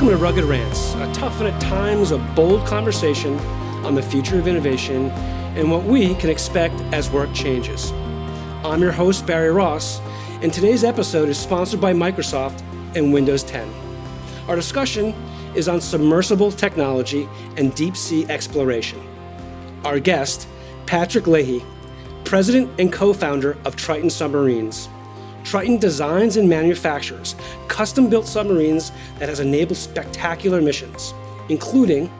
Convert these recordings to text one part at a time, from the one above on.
Welcome to Rugged Rants, a tough and at times a bold conversation on the future of innovation and what we can expect as work changes. I'm your host, Barry Ross, and today's episode is sponsored by Microsoft and Windows 10. Our discussion is on submersible technology and deep sea exploration. Our guest, Patrick Lahey, president and co founder of Triton Submarines Triton designs and manufactures custom built submarines that has enabled spectacular missions, including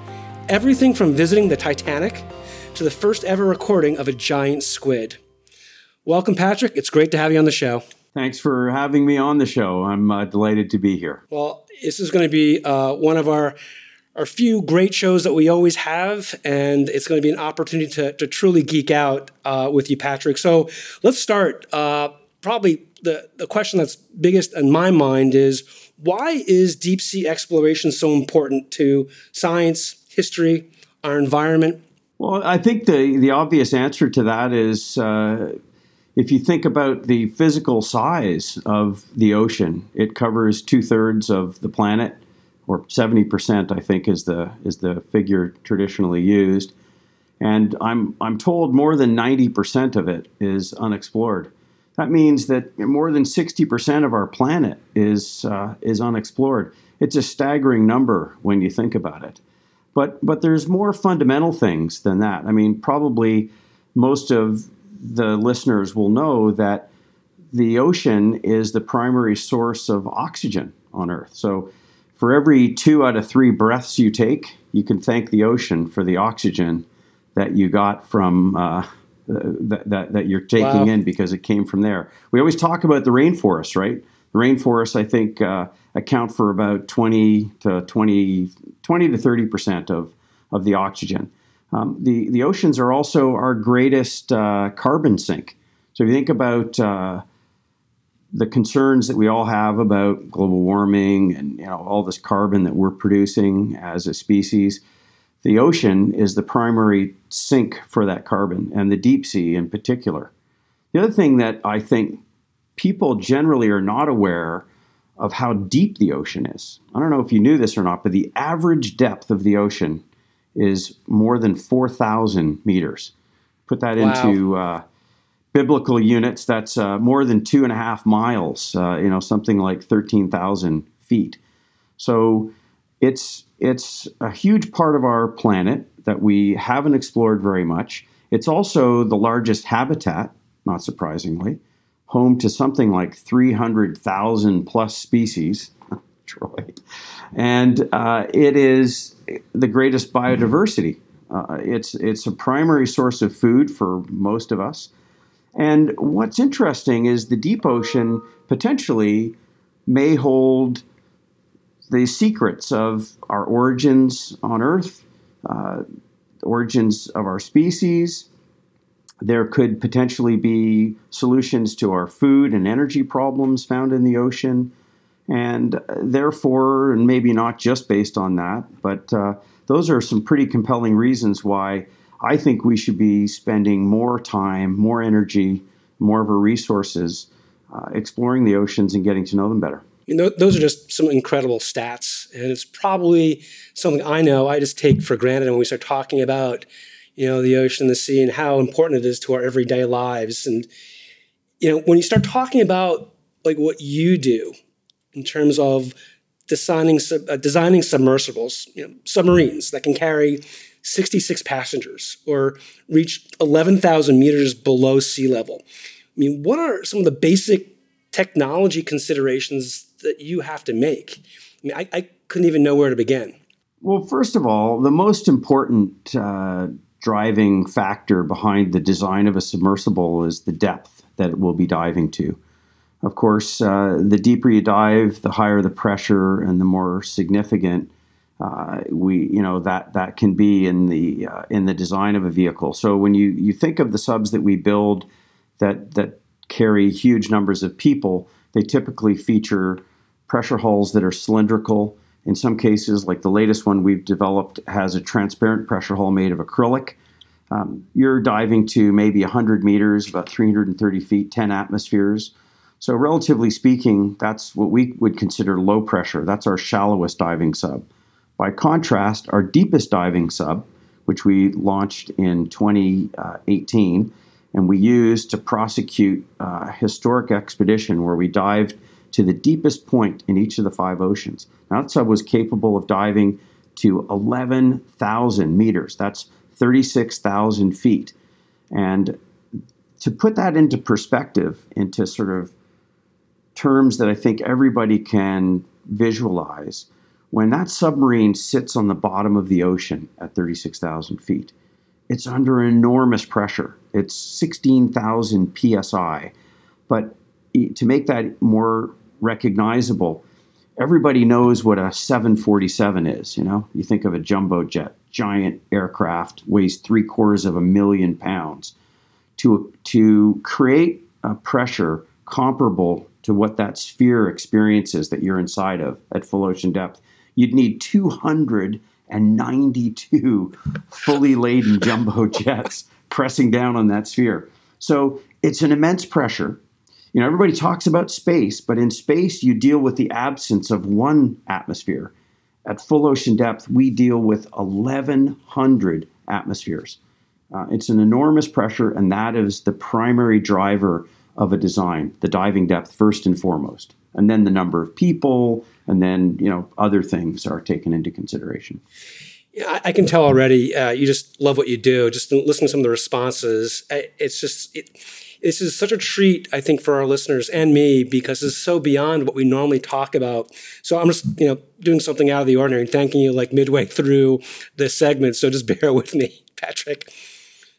everything from visiting the Titanic to the first ever recording of a giant squid. Welcome, Patrick. It's great to have you on the show. Thanks for having me on the show. I'm uh, delighted to be here. Well, this is going to be uh, one of our our few great shows that we always have, and it's going to be an opportunity to, to truly geek out uh, with you, Patrick. So let's start. Probably the, the question that's biggest in my mind is why is deep sea exploration so important to science, history, our environment? Well, I think the, the obvious answer to that is uh, if you think about the physical size of the ocean, it covers two thirds of the planet, or 70%, I think, is the, is the figure traditionally used. And I'm, I'm told more than 90% of it is unexplored. That means that more than 60% of our planet is, uh, is unexplored. It's a staggering number when you think about it. But, but there's more fundamental things than that. I mean, probably most of the listeners will know that the ocean is the primary source of oxygen on Earth. So, for every two out of three breaths you take, you can thank the ocean for the oxygen that you got from uh, that, that, that you're taking wow. in because it came from there. We always talk about the rainforest, right? The rainforests, I think, uh, account for about 20 to 20, 20 to 30 percent of, of the oxygen. Um, the, the oceans are also our greatest uh, carbon sink. So if you think about uh, the concerns that we all have about global warming and you know all this carbon that we're producing as a species, the ocean is the primary sink for that carbon, and the deep sea in particular. The other thing that I think people generally are not aware of how deep the ocean is. I don't know if you knew this or not, but the average depth of the ocean is more than 4,000 meters. Put that wow. into uh, biblical units, that's uh, more than two and a half miles, uh, you know, something like 13,000 feet. So it's it's a huge part of our planet that we haven't explored very much. It's also the largest habitat, not surprisingly, home to something like 300,000 plus species. Troy. And uh, it is the greatest biodiversity. Uh, it's, it's a primary source of food for most of us. And what's interesting is the deep ocean potentially may hold the secrets of our origins on Earth, uh, origins of our species. There could potentially be solutions to our food and energy problems found in the ocean. And uh, therefore, and maybe not just based on that, but uh, those are some pretty compelling reasons why I think we should be spending more time, more energy, more of our resources uh, exploring the oceans and getting to know them better mean, th- those are just some incredible stats, and it's probably something I know I just take for granted when we start talking about, you know, the ocean, the sea, and how important it is to our everyday lives. And you know, when you start talking about like what you do in terms of designing uh, designing submersibles, you know, submarines that can carry 66 passengers or reach 11,000 meters below sea level. I mean, what are some of the basic technology considerations that you have to make? I mean, I, I couldn't even know where to begin. Well, first of all, the most important uh, driving factor behind the design of a submersible is the depth that it will be diving to. Of course, uh, the deeper you dive, the higher the pressure and the more significant uh, we, you know, that that can be in the uh, in the design of a vehicle. So when you you think of the subs that we build that that carry huge numbers of people, they typically feature pressure hulls that are cylindrical. In some cases, like the latest one we've developed, has a transparent pressure hull made of acrylic. Um, you're diving to maybe 100 meters, about 330 feet, 10 atmospheres. So, relatively speaking, that's what we would consider low pressure. That's our shallowest diving sub. By contrast, our deepest diving sub, which we launched in 2018, and we used to prosecute a historic expedition where we dived to the deepest point in each of the five oceans. Now, that sub was capable of diving to 11,000 meters. That's 36,000 feet. And to put that into perspective, into sort of terms that I think everybody can visualize, when that submarine sits on the bottom of the ocean at 36,000 feet, it's under enormous pressure. It's 16,000 psi. But to make that more recognizable, everybody knows what a 747 is. You know, you think of a jumbo jet, giant aircraft, weighs three quarters of a million pounds. To, to create a pressure comparable to what that sphere experiences that you're inside of at full ocean depth, you'd need 292 fully laden jumbo jets pressing down on that sphere. So it's an immense pressure. You know, everybody talks about space, but in space, you deal with the absence of one atmosphere. At full ocean depth, we deal with 1,100 atmospheres. Uh, it's an enormous pressure, and that is the primary driver of a design, the diving depth first and foremost. And then the number of people, and then you know other things are taken into consideration. Yeah, I can tell already. Uh, you just love what you do. Just listen to some of the responses. It's just this is such a treat, I think, for our listeners and me because it's so beyond what we normally talk about. So I'm just you know doing something out of the ordinary thanking you like midway through the segment. So just bear with me, Patrick.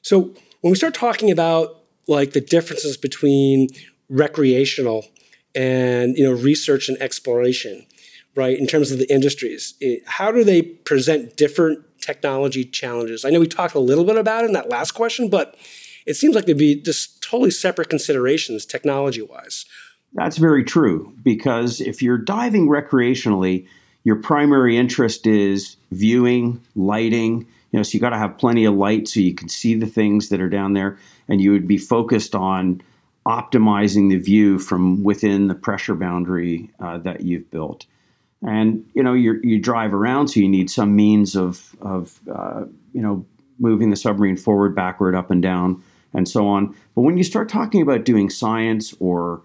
So when we start talking about like the differences between recreational and you know research and exploration right in terms of the industries it, how do they present different technology challenges i know we talked a little bit about it in that last question but it seems like they'd be just totally separate considerations technology wise that's very true because if you're diving recreationally your primary interest is viewing lighting you know so you got to have plenty of light so you can see the things that are down there and you would be focused on optimizing the view from within the pressure boundary uh, that you've built. And you know you drive around so you need some means of, of uh, you know moving the submarine forward backward up and down and so on but when you start talking about doing science or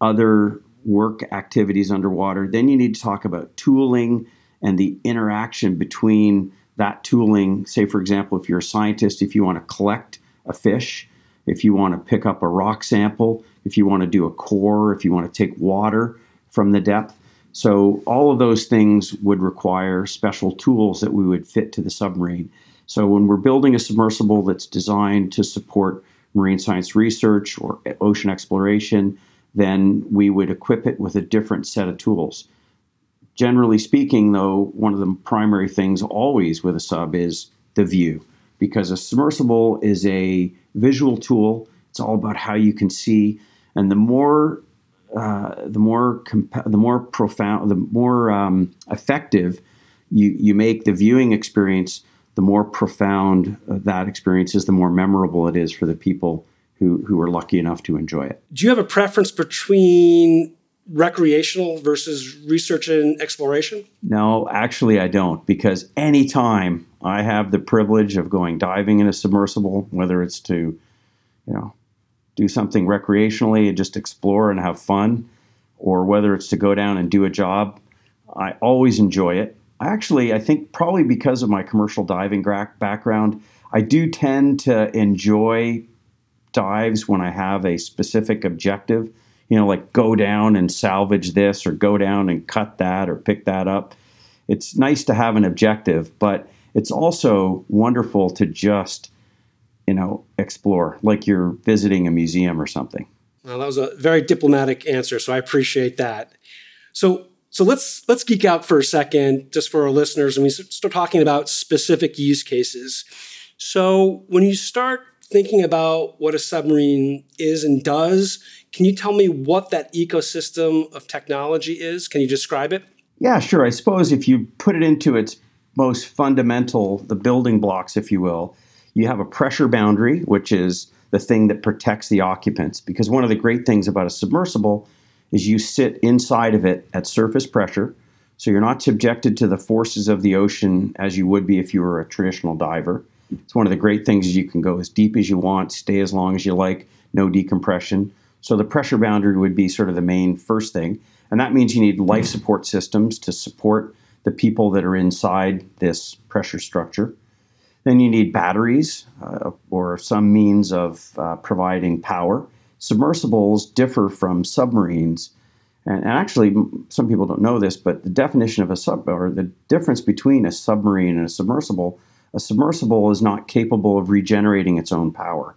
other work activities underwater then you need to talk about tooling and the interaction between that tooling, say, for example, if you're a scientist, if you want to collect a fish, if you want to pick up a rock sample, if you want to do a core, if you want to take water from the depth. So, all of those things would require special tools that we would fit to the submarine. So, when we're building a submersible that's designed to support marine science research or ocean exploration, then we would equip it with a different set of tools. Generally speaking, though, one of the primary things always with a sub is the view, because a submersible is a visual tool. It's all about how you can see, and the more uh, the more the more profound, the more um, effective you you make the viewing experience, the more profound uh, that experience is, the more memorable it is for the people who who are lucky enough to enjoy it. Do you have a preference between recreational versus research and exploration? No, actually, I don't, because anytime I have the privilege of going diving in a submersible, whether it's to, you know, do something recreationally and just explore and have fun, or whether it's to go down and do a job, I always enjoy it. Actually, I think probably because of my commercial diving background, I do tend to enjoy dives when I have a specific objective you know, like go down and salvage this or go down and cut that or pick that up. It's nice to have an objective, but it's also wonderful to just, you know, explore like you're visiting a museum or something. Well, that was a very diplomatic answer, so I appreciate that. So, so let's let's geek out for a second, just for our listeners, and we start talking about specific use cases. So, when you start thinking about what a submarine is and does, can you tell me what that ecosystem of technology is? Can you describe it? Yeah, sure. I suppose if you put it into its most fundamental, the building blocks, if you will, you have a pressure boundary, which is the thing that protects the occupants. Because one of the great things about a submersible is you sit inside of it at surface pressure. So you're not subjected to the forces of the ocean as you would be if you were a traditional diver. It's one of the great things is you can go as deep as you want, stay as long as you like, no decompression. So the pressure boundary would be sort of the main first thing. And that means you need life support systems to support the people that are inside this pressure structure. Then you need batteries uh, or some means of uh, providing power. Submersibles differ from submarines. And, and, actually, some people don't know this, but the definition of a sub or the difference between a submarine and a submersible, a submersible is not capable of regenerating its own power.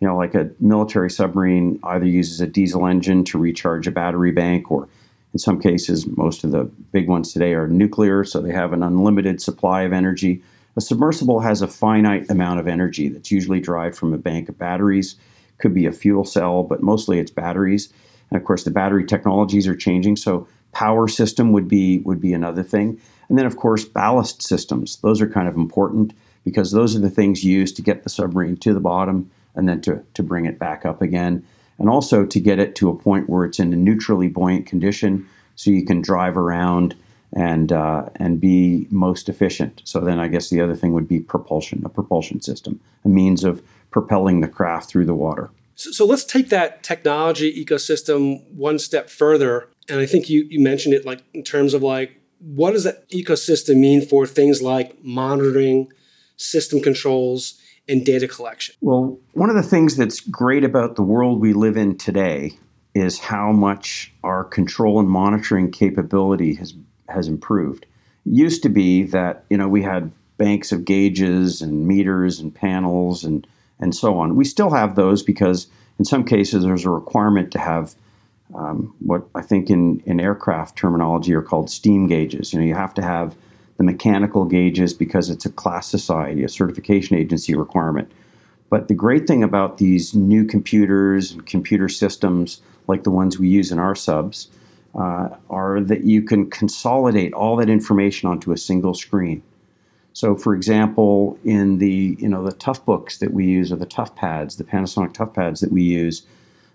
You know, like a military submarine either uses a diesel engine to recharge a battery bank or in some cases, most of the big ones today are nuclear, so they have an unlimited supply of energy. A submersible has a finite amount of energy that's usually derived from a bank of batteries. Could be a fuel cell, but mostly it's batteries. And of course, the battery technologies are changing, so power system would be would be another thing. And then, of course, ballast systems. Those are kind of important because those are the things used to get the submarine to the bottom and then to, to bring it back up again and also to get it to a point where it's in a neutrally buoyant condition so you can drive around and uh, and be most efficient. So then I guess the other thing would be propulsion, a propulsion system, a means of propelling the craft through the water. So, so let's take that technology ecosystem one step further. And I think you, you mentioned it like in terms of like what does that ecosystem mean for things like monitoring, system controls, and data collection? Well, one of the things that's great about the world we live in today is how much our control and monitoring capability has has improved. It used to be that you know we had banks of gauges and meters and panels and and so on. We still have those because in some cases there's a requirement to have um, what I think in, in aircraft terminology are called steam gauges. You know, you have to have the mechanical gauges because it's a class society, a certification agency requirement. But the great thing about these new computers and computer systems, like the ones we use in our subs, uh, are that you can consolidate all that information onto a single screen. So, for example, in the you know the Toughbooks that we use or the tough pads, the Panasonic tough pads that we use,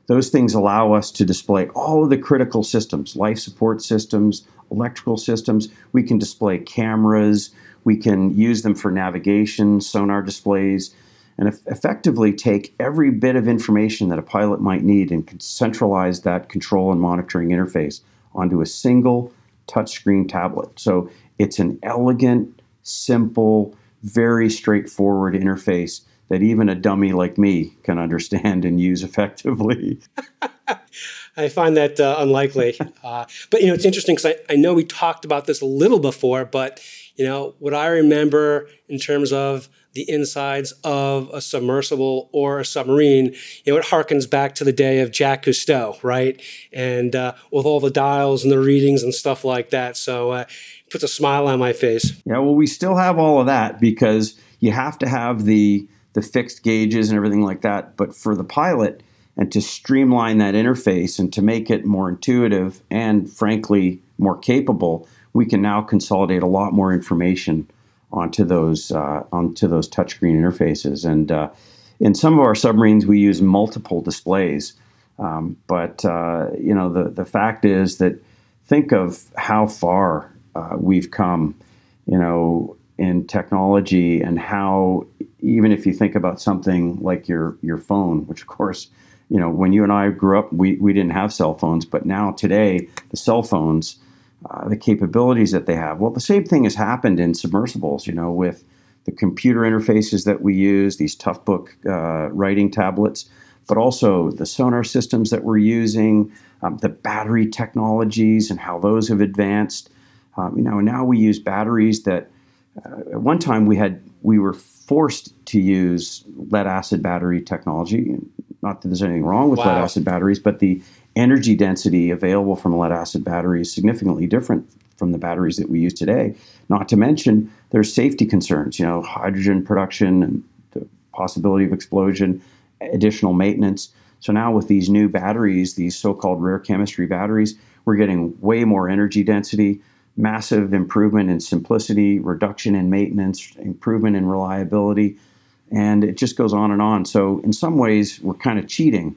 those things allow us to display all of the critical systems, life support systems, electrical systems. We can display cameras. We can use them for navigation, sonar displays, and effectively take every bit of information that a pilot might need and centralize that control and monitoring interface onto a single touchscreen tablet. So it's an elegant, simple, very straightforward interface that even a dummy like me can understand and use effectively. I find that uh, unlikely. Uh, but you know, it's interesting because I, I know we talked about this a little before, but you know, what I remember in terms of the insides of a submersible or a submarine, you know, it harkens back to the day of Jacques Cousteau, right? And uh, with all the dials and the readings and stuff like that. So uh, puts a smile on my face. Yeah, well, we still have all of that because you have to have the the fixed gauges and everything like that. But for the pilot, and to streamline that interface and to make it more intuitive and frankly more capable, we can now consolidate a lot more information onto those uh, onto those touchscreen interfaces. And uh, in some of our submarines, we use multiple displays. Um, but uh, you know, the the fact is that think of how far uh, we've come. You know, in technology and how even if you think about something like your your phone, which of course, you know, when you and I grew up, we, we didn't have cell phones, but now today, the cell phones, uh, the capabilities that they have. Well, the same thing has happened in submersibles, you know, with the computer interfaces that we use, these Toughbook uh, writing tablets, but also the sonar systems that we're using, um, the battery technologies and how those have advanced. Um, you know, now we use batteries that uh, at one time we had we were forced to use lead acid battery technology. Not that there's anything wrong with wow. lead acid batteries, but the energy density available from a lead acid battery is significantly different from the batteries that we use today. Not to mention there's safety concerns, you know, hydrogen production and the possibility of explosion, additional maintenance. So now with these new batteries, these so-called rare chemistry batteries, we're getting way more energy density massive improvement in simplicity, reduction in maintenance, improvement in reliability, and it just goes on and on. So, in some ways, we're kind of cheating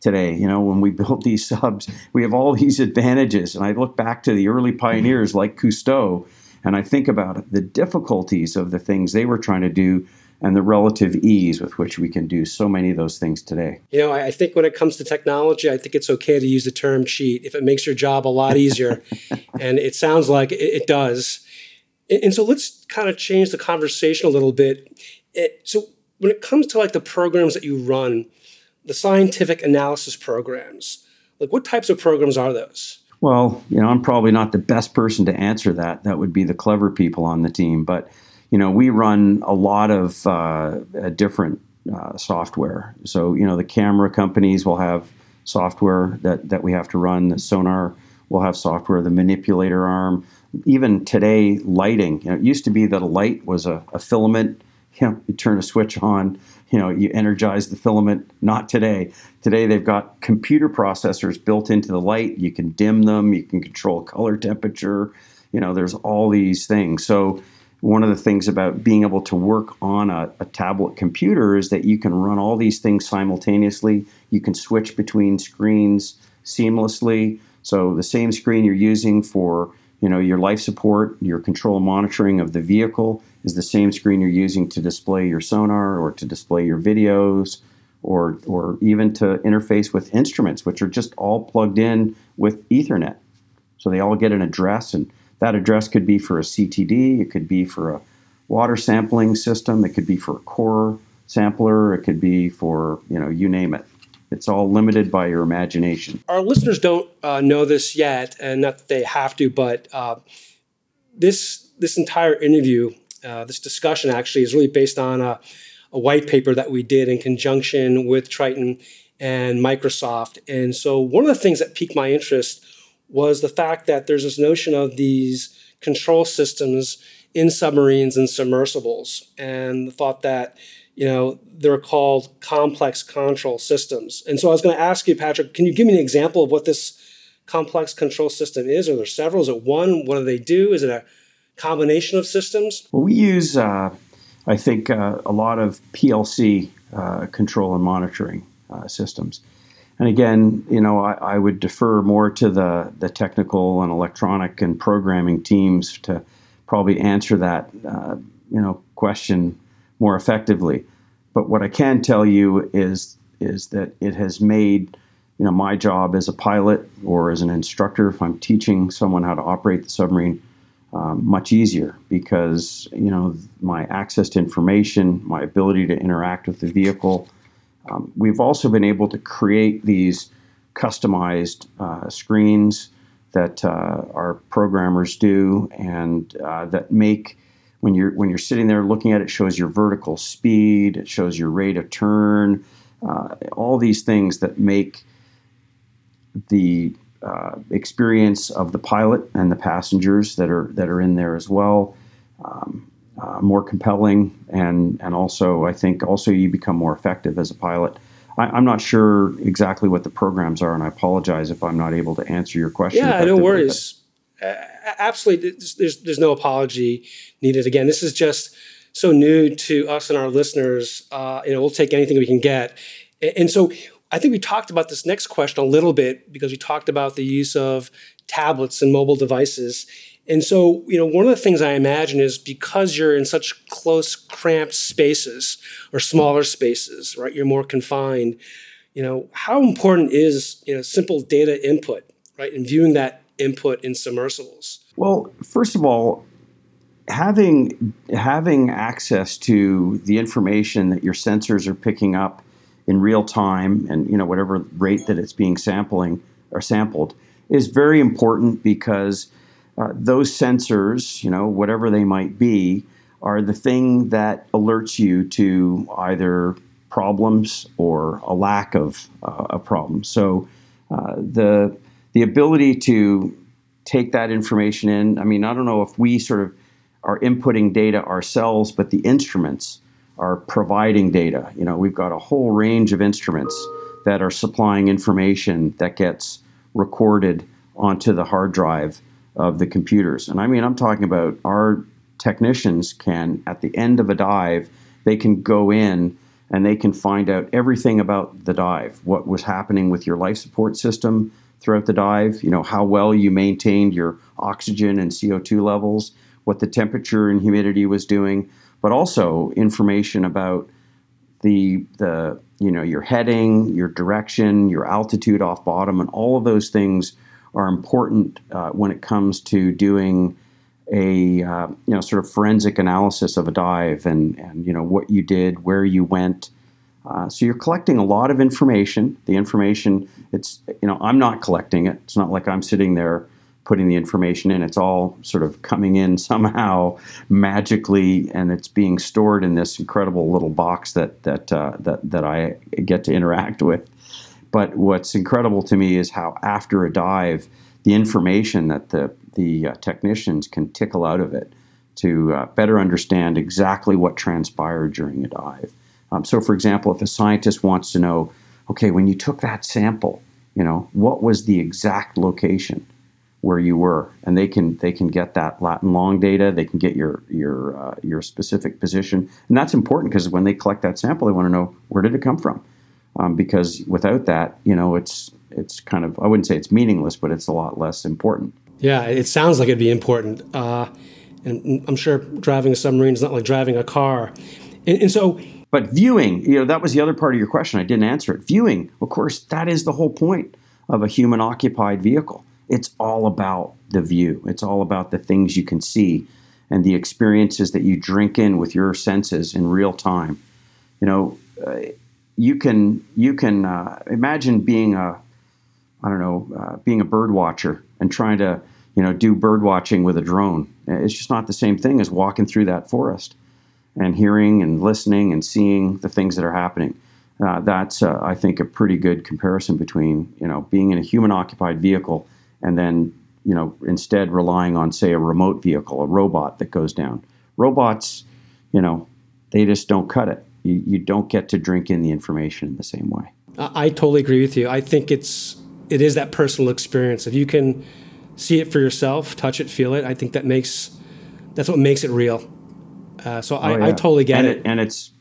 today. You know, when we built these subs, we have all these advantages. And I look back to the early pioneers like Cousteau, and I think about the difficulties of the things they were trying to do and the relative ease with which we can do so many of those things today. You know, I think when it comes to technology, I think it's okay to use the term cheat if it makes your job a lot easier. and it sounds like it, does. And so let's kind of change the conversation a little bit. So when it comes to like the programs that you run, the scientific analysis programs, like what types of programs are those? Well, you know, I'm probably not the best person to answer that. That would be the clever people on the team. But you know, we run a lot of uh, different uh, software. So, you know, the camera companies will have software that, that we have to run. The sonar will have software, the manipulator arm. Even today, lighting. You know, it used to be that a light was a, a filament. You, know, you turn a switch on, you know, you energize the filament. Not today. Today, they've got computer processors built into the light. You can dim them. You can control color temperature. You know, there's all these things. So, one of the things about being able to work on a, a, tablet computer is that you can run all these things simultaneously. You can switch between screens seamlessly. So the same screen you're using for you know your life support, your control monitoring of the vehicle is the same screen you're using to display your sonar or to display your videos or or even to interface with instruments, which are just all plugged in with Ethernet. So they all get an address and that address could be for a CTD, it could be for a water sampling system, it could be for a core sampler, it could be for, you know, you name it. It's all limited by your imagination. Our listeners don't uh, know this yet, and not that they have to, but uh, this this entire interview, uh, this discussion actually is really based on a, a white paper that we did in conjunction with Triton and Microsoft. And so one of the things that piqued my interest was the fact that there's this notion of these control systems in submarines and submersibles, and the thought that you know they're called complex control systems. And so I was going to ask you, Patrick, can you give me an example of what this complex control system is? Are there several? Is it one? What do they do? Is it a combination of systems? Well, we use, uh, I think, uh, a lot of PLC uh, control and monitoring uh, systems. And again, you know, I, I, would defer more to the, the technical and electronic and programming teams to probably answer that, uh, you know, question more effectively. But what I can tell you is is that it has made, you know, my job as a pilot or as an instructor, if I'm teaching someone how to operate the submarine, um, much easier because you know my access to information, my ability to interact with the vehicle um, we've also been able to create these customized uh, screens that uh, our programmers do, and uh, that make when you're when you're sitting there looking at it, shows your vertical speed, it shows your rate of turn, uh, all these things that make the uh, experience of the pilot and the passengers that are that are in there as well. Um, uh, more compelling, and and also I think also you become more effective as a pilot. I, am not sure exactly what the programs are, and I apologize if I'm not able to answer your question. Yeah, no worries. Uh, absolutely, there's there's no apology needed. Again, this is just so new to us and our listeners. Uh, you know, we'll take anything we can get, and, and so. I think we talked about this next question a little bit because we talked about the use of tablets and mobile devices. And so, you know, one of the things I imagine is because you're in such close, cramped spaces or smaller spaces, right? You're more confined. You know, how important is you know simple data input, right, and viewing that input in submersibles? Well, first of all, having having access to the information that your sensors are picking up in real time, and you know whatever rate that it's being sampling or sampled, is very important because uh, those sensors, you know, whatever they might be, are the thing that alerts you to either problems or a lack of uh, a problem. So uh, the the ability to take that information in. I mean, I don't know if we sort of are inputting data ourselves, but the instruments are providing data. You know, we've got a whole range of instruments that are supplying information that gets recorded onto the hard drive of the computers. And I mean, I'm talking about our technicians can, at the end of a dive, they can go in and they can find out everything about the dive, what was happening with your life support system throughout the dive, you know, how well you maintained your oxygen and CO2 levels, what the temperature and humidity was doing, but also information about the the you know your heading, your direction, your altitude off bottom, and all of those things are important uh, when it comes to doing a uh, you know sort of forensic analysis of a dive and and you know what you did, where you went. Uh, so you're collecting a lot of information. The information, it's you know I'm not collecting it. It's not like I'm sitting there putting the information in. It's all sort of coming in somehow magically, and it's being stored in this incredible little box that that uh, that that I get to interact with. But what's incredible to me is how after a dive, the information that the the uh, technicians can tickle out of it to uh, better understand exactly what transpired during a dive. Um, so, for example, if a scientist wants to know, okay, when you took that sample, you know, what was the exact location where you were, and they can they can get that lat long data. They can get your your uh, your specific position, and that's important because when they collect that sample, they want to know where did it come from, um, because without that, you know, it's it's kind of I wouldn't say it's meaningless, but it's a lot less important. Yeah, it sounds like it'd be important. Uh, and I'm sure driving a submarine is not like driving a car. And, and, so. But viewing, you know, that was the other part of your question. I didn't answer it. Viewing, of course, that is the whole point of a human occupied vehicle. It's all about the view, it's all about the things you can see and the experiences that you drink in with your senses in real time. You know, uh, you can you can uh, imagine being a I don't know uh, being a bird watcher and trying to you know, do bird watching with a drone. It's just not the same thing as walking through that forest and hearing and listening and seeing the things that are happening. Uh, that's, uh, I think, a pretty good comparison between, you know, being in a human-occupied vehicle and then, you know, instead relying on, say, a remote vehicle, a robot that goes down. Robots, you know, they just don't cut it. You, you don't get to drink in the information in the same way. I totally agree with you. I think it's it is that personal experience. If you can see it for yourself, touch it, feel it. I think that makes that's what makes it real. Uh, so I, oh, yeah. I, totally get and it. it. And it's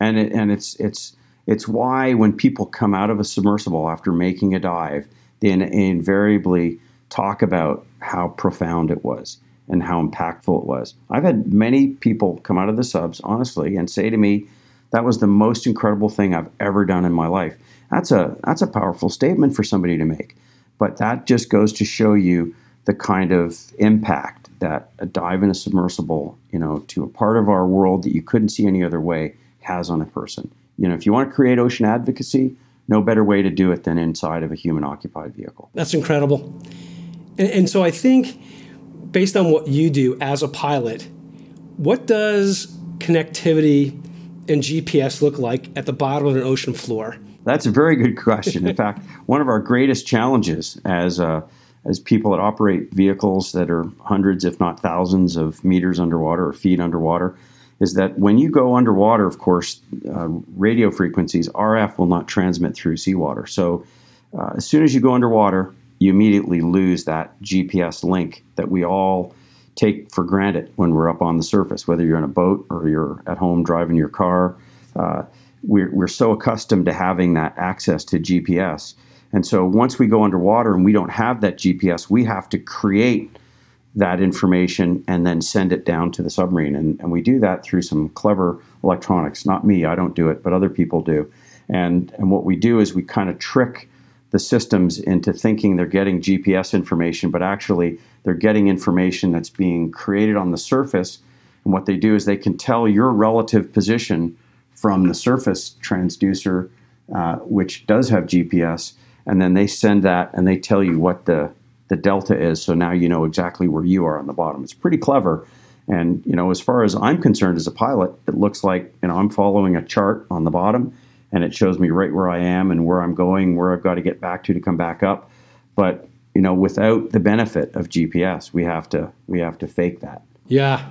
and it, and it's it's it's why when people come out of a submersible after making a dive, they invariably talk about how profound it was and how impactful it was. I've had many people come out of the subs honestly and say to me, "That was the most incredible thing I've ever done in my life." That's a that's a powerful statement for somebody to make, but that just goes to show you the kind of impact that a dive in a submersible, you know, to a part of our world that you couldn't see any other way has on a person. You know, if you want to create ocean advocacy, no better way to do it than inside of a human occupied vehicle. That's incredible. And, and so I think, based on what you do as a pilot, what does connectivity and GPS look like at the bottom of an ocean floor? That's a very good question. In fact, one of our greatest challenges as a as people that operate vehicles that are hundreds, if not thousands, of meters underwater or feet underwater, is that when you go underwater, of course, uh, radio frequencies, RF, will not transmit through seawater. So uh, as soon as you go underwater, you immediately lose that GPS link that we all take for granted when we're up on the surface, whether you're in a boat or you're at home driving your car. Uh, we're, we're so accustomed to having that access to GPS and so once we go underwater and we don't have that GPS, we have to create that information and then send it down to the submarine. And, and we do that through some clever electronics. Not me, I don't do it, but other people do. And, and what we do is we kind of trick the systems into thinking they're getting GPS information, but actually they're getting information that's being created on the surface. And what they do is they can tell your relative position from the surface transducer, uh, which does have GPS, and then they send that and they tell you what the the delta is. So now you know exactly where you are on the bottom. It's pretty clever. And you know, as far as I'm concerned as a pilot, it looks like you know I'm following a chart on the bottom, and it shows me right where I am and where I'm going, where I've got to get back to to come back up. But you know, without the benefit of GPS, we have to we have to fake that. Yeah,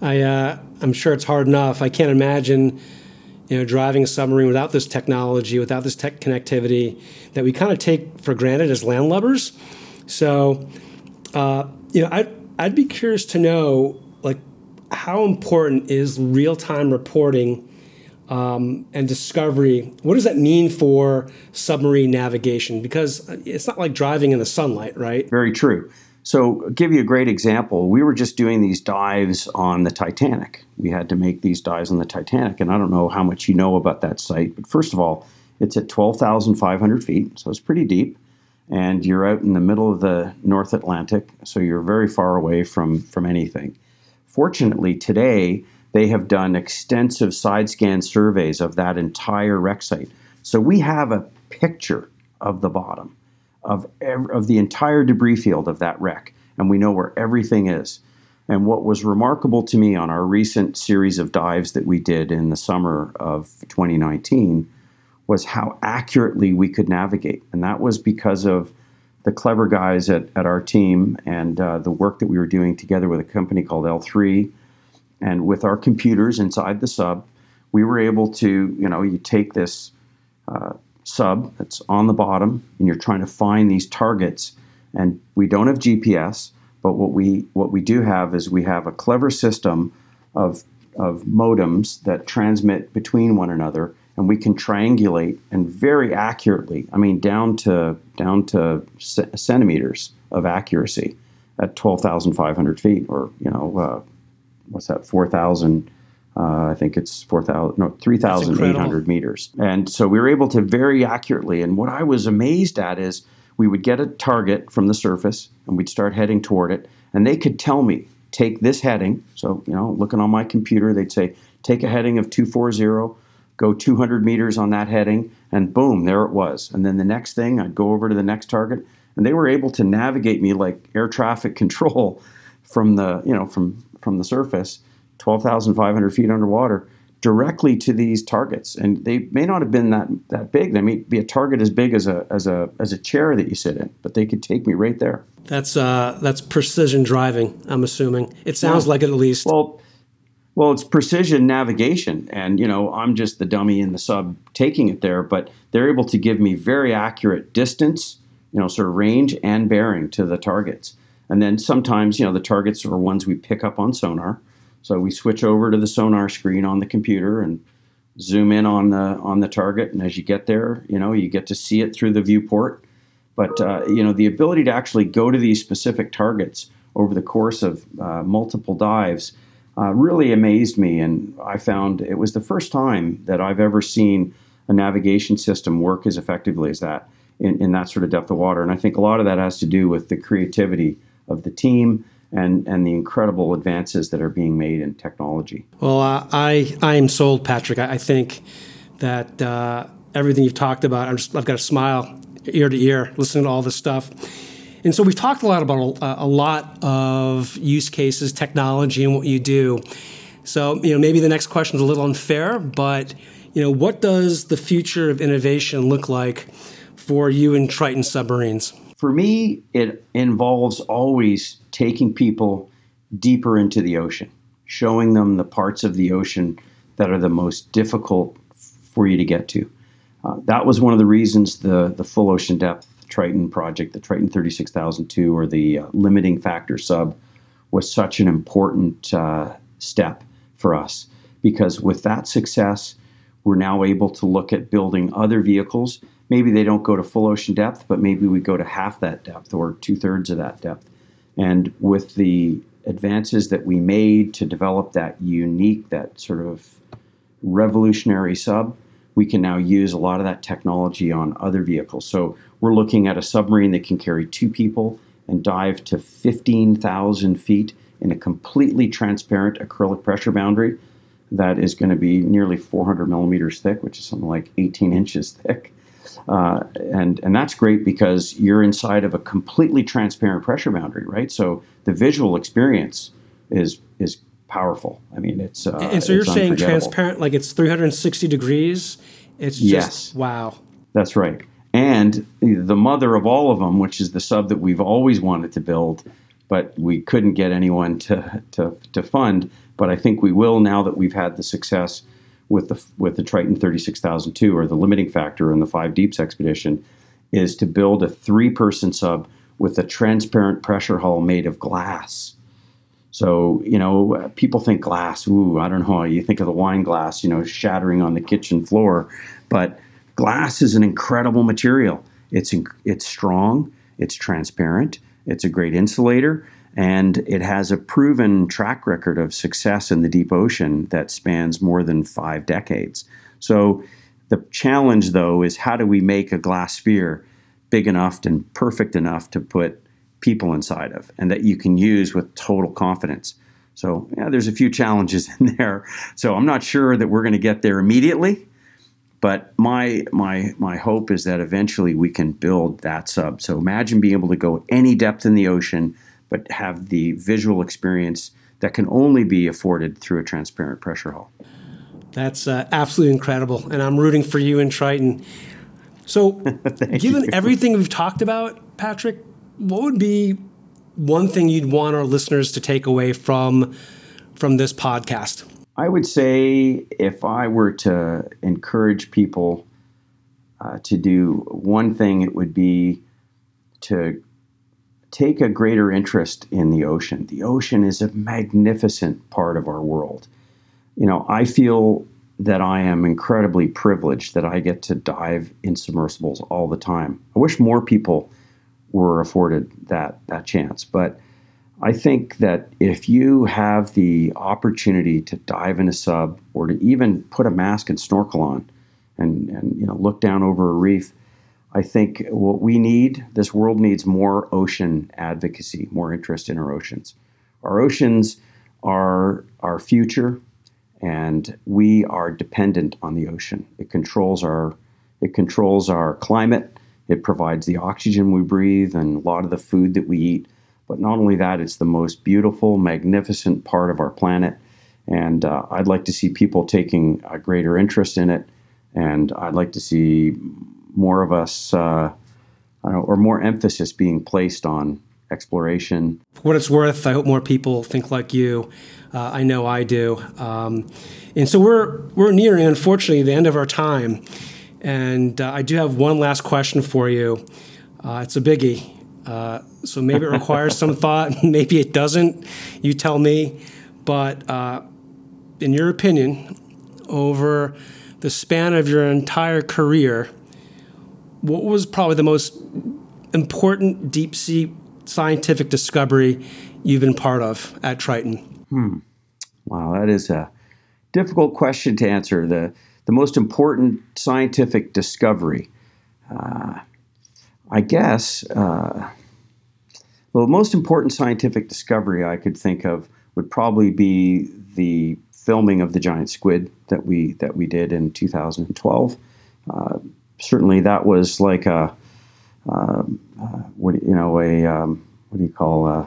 I uh, I'm sure it's hard enough. I can't imagine you know, driving a submarine without this technology, without this tech connectivity that we kind of take for granted as landlubbers. So, uh, you know, I'd, I'd be curious to know, like, how important is real time reporting um, and discovery. What does that mean for submarine navigation? Because it's not like driving in the sunlight, right? Very true. So, I'll give you a great example. We were just doing these dives on the Titanic. We had to make these dives on the Titanic, and I don't know how much you know about that site, but first of all, it's at 12,500 feet, so it's pretty deep. And you're out in the middle of the North Atlantic, so you're very far away from, from anything. Fortunately, today, they have done extensive side scan surveys of that entire wreck site. So we have a picture of the bottom of, of the entire debris field of that wreck, and we know where everything is. And what was remarkable to me on our recent series of dives that we did in the summer of 2019 was how accurately we could navigate. And that was because of the clever guys at, at our team and uh, the work that we were doing together with a company called L3 and with our computers inside the sub, we were able to, you know, you take this uh, sub that's on the bottom, and you're trying to find these targets. And we don't have GPS, but what we what we do have is we have a clever system of of modems that transmit between one another, and we can triangulate and very accurately. I mean, down to down to centimeters of accuracy at twelve thousand five hundred feet, or you know. Uh, what's that, 4,000. Uh, I think it's 4,000, no, 3,800 meters. And so we were able to very accurately. And what I was amazed at is we would get a target from the surface and we'd start heading toward it. And they could tell me, take this heading. So, you know, looking on my computer, they'd say, take a heading of 240, go 200 meters on that heading, and boom, there it was. And then the next thing, I'd go over to the next target. And they were able to navigate me like air traffic control from the, you know, from from the surface, 12,500 feet underwater, directly to these targets. And they may not have been that, that big. They may be a target as big as a, as, a, as a chair that you sit in, but they could take me right there. That's, uh, that's precision driving, I'm assuming. It sounds yeah. like it at least. Well, well, it's precision navigation, and you know I'm just the dummy in the sub taking it there, but they're able to give me very accurate distance, you know, sort of range and bearing to the targets. And then sometimes, you know, the targets are ones we pick up on sonar. So we switch over to the sonar screen on the computer and zoom in on the on the target. And as you get there, you know, you get to see it through the viewport. But uh, you know, the ability to actually go to these specific targets over the course of uh, multiple dives uh, really amazed me. And I found it was the first time that I've ever seen a navigation system work as effectively as that in, in that sort of depth of water. And I think a lot of that has to do with the creativity of the team and, and the incredible advances that are being made in technology. Well, uh, I, I am sold, Patrick. I, I think that uh, everything you've talked about, just, I've got a smile ear to ear listening to all this stuff. And so we've talked a lot about a, a lot of use cases, technology, and what you do. So, you know, maybe the next question is a little unfair, but, you know, what does the future of innovation look like for you in Triton submarines? For me, it involves always taking people deeper into the ocean, showing them the parts of the ocean that are the most difficult for you to get to. Uh, that was one of the reasons the, the full ocean depth Triton project, the Triton 36002, or the uh, limiting factor sub, was such an important uh, step for us. Because with that success, we're now able to look at building other vehicles maybe they don't go to full ocean depth, but maybe we go to half that depth or two thirds of that depth. And with the advances that we made to develop that unique, that sort of revolutionary sub, we can now use a lot of that technology on other vehicles. So we're looking at a submarine that can carry two people and dive to 15,000 feet in a completely transparent acrylic pressure boundary that is going to be nearly 400 millimeters thick, which is something like 18 inches thick. Uh, and and that's great because you're inside of a completely transparent pressure boundary, right? So the visual experience is is powerful. I mean, it's uh, and so you're saying transparent, like it's 360 degrees. It's just yes. wow. That's right. And the mother of all of them, which is the sub that we've always wanted to build, but we couldn't get anyone to to, to fund. But I think we will now that we've had the success with the with the Triton 36002 or the limiting factor in the five deeps expedition is to build a three person sub with a transparent pressure hull made of glass. So, you know, people think glass, ooh, I don't know. You think of the wine glass, you know, shattering on the kitchen floor. But glass is an incredible material. It's, it's strong, it's transparent, it's a great insulator, and it has a proven track record of success in the deep ocean that spans more than five decades. So, the challenge, though, is how do we make a glass sphere big enough and perfect enough to put people inside of and that you can use with total confidence. So, yeah, there's a few challenges in there. So, I'm not sure that we're going to get there immediately, but my my my hope is that eventually we can build that sub. So, imagine being able to go any depth in the ocean but have the visual experience that can only be afforded through a transparent pressure hull. That's uh, absolutely incredible, and I'm rooting for you and Triton. So, given you. everything we've talked about, Patrick, what would be one thing you'd want our listeners to take away from from this podcast? I would say if I were to encourage people uh, to do one thing, it would be to take a greater interest in the ocean. The ocean is a magnificent part of our world. You know, I feel that I am incredibly privileged that I get to dive in submersibles all the time. I wish more people were afforded that that chance. But I think that if you have the opportunity to dive in a sub or to even put a mask and snorkel on and, and you know look down over a reef, I think what we need, this world needs more ocean advocacy, more interest in our oceans. Our oceans are our future and we are dependent on the ocean. It controls our it controls our climate, it provides the oxygen we breathe and a lot of the food that we eat. But not only that, it's the most beautiful, magnificent part of our planet. And uh, I'd like to see people taking a greater interest in it. And I'd like to see more of us, uh, know, or more emphasis being placed on exploration. For what it's worth, I hope more people think like you. Uh, I know I do. Um, and so we're we're nearing, unfortunately, the end of our time. And uh, I do have one last question for you. Uh, it's a biggie. Uh, so maybe it requires some thought, maybe it doesn't. You tell me. But uh, in your opinion, over the span of your entire career, what was probably the most important deep sea scientific discovery you've been part of at Triton? Hmm. Wow, that is a difficult question to answer. The the most important scientific discovery? Uh, I guess uh, the most important scientific discovery I could think of would probably be the filming of the giant squid that we that we did in 2012. Uh, certainly, that was like a um, uh, what you know a um, what do you call uh,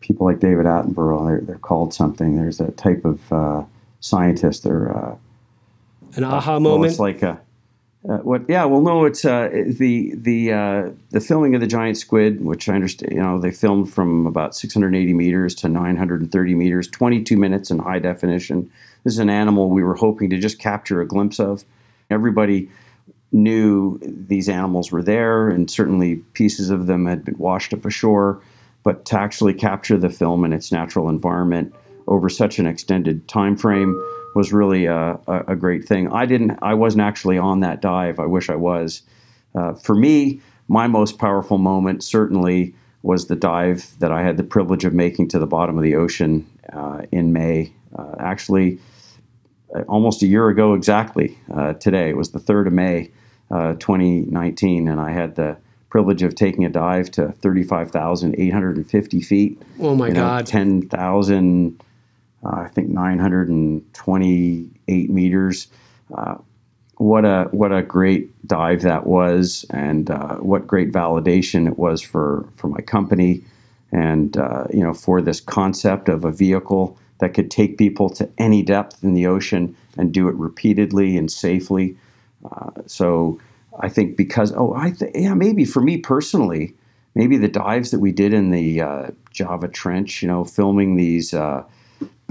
people like David Attenborough? They're, they're called something. There's a type of uh, scientist. They're an aha uh, moment. Well, it's like a uh, what? Yeah, well, no, it's uh, the the uh, the filming of the giant squid, which I understand. You know, they filmed from about 680 meters to 930 meters, 22 minutes in high definition. This is an animal we were hoping to just capture a glimpse of. Everybody knew these animals were there, and certainly pieces of them had been washed up ashore. But to actually capture the film in its natural environment over such an extended time frame was really a, a, great thing. I didn't, I wasn't actually on that dive. I wish I was. Uh, for me, my most powerful moment certainly was the dive that I had the privilege of making to the bottom of the ocean uh, in May. Uh, actually, uh, almost a year ago exactly uh, today. It was the 3rd of May, uh, 2019, and I had the privilege of taking a dive to 35,850 feet. Oh my God. 10,000 uh, I think 928 meters. Uh, what a what a great dive that was, and uh, what great validation it was for for my company, and uh, you know for this concept of a vehicle that could take people to any depth in the ocean and do it repeatedly and safely. Uh, so I think because oh I th- yeah maybe for me personally maybe the dives that we did in the uh, Java Trench you know filming these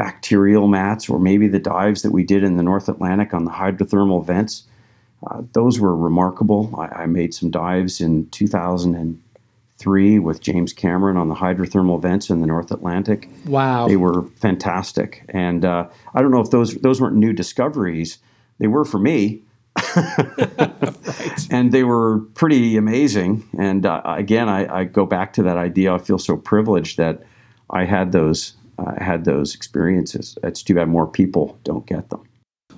bacterial mats or maybe the dives that we did in the North Atlantic on the hydrothermal vents. Uh, those were remarkable. I, I, made some dives in 2003 with James Cameron on the hydrothermal vents in the North Atlantic. Wow. They were fantastic. And uh, I don't know if those, those weren't new discoveries. They were for me. Right. And they were pretty amazing. And uh, again, I, I, go back to that idea. I feel so privileged that I had those uh, had those experiences. It's too bad more people don't get them.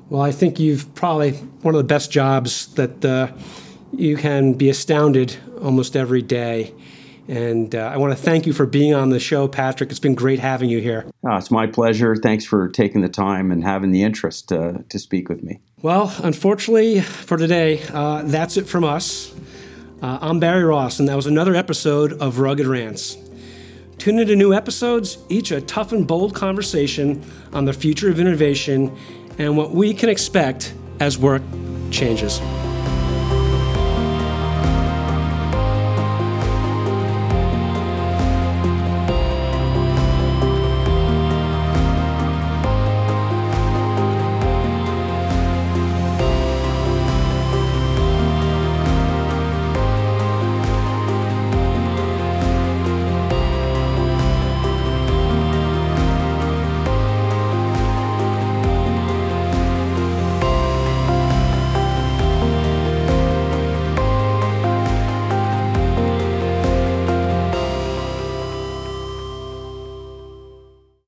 Well, I think you've probably one of the best jobs that uh, you can be astounded almost every day. And uh, I want to thank you for being on the show, Patrick. It's been great having you here. Oh, it's my pleasure. Thanks for taking the time and having the interest uh, to speak with me. Well, unfortunately for today, uh, that's it from us. Uh, I'm Barry Ross, and that was another episode of Rugged Rants. Tune into new episodes, each a tough and bold conversation on the future of innovation and what we can expect as work changes.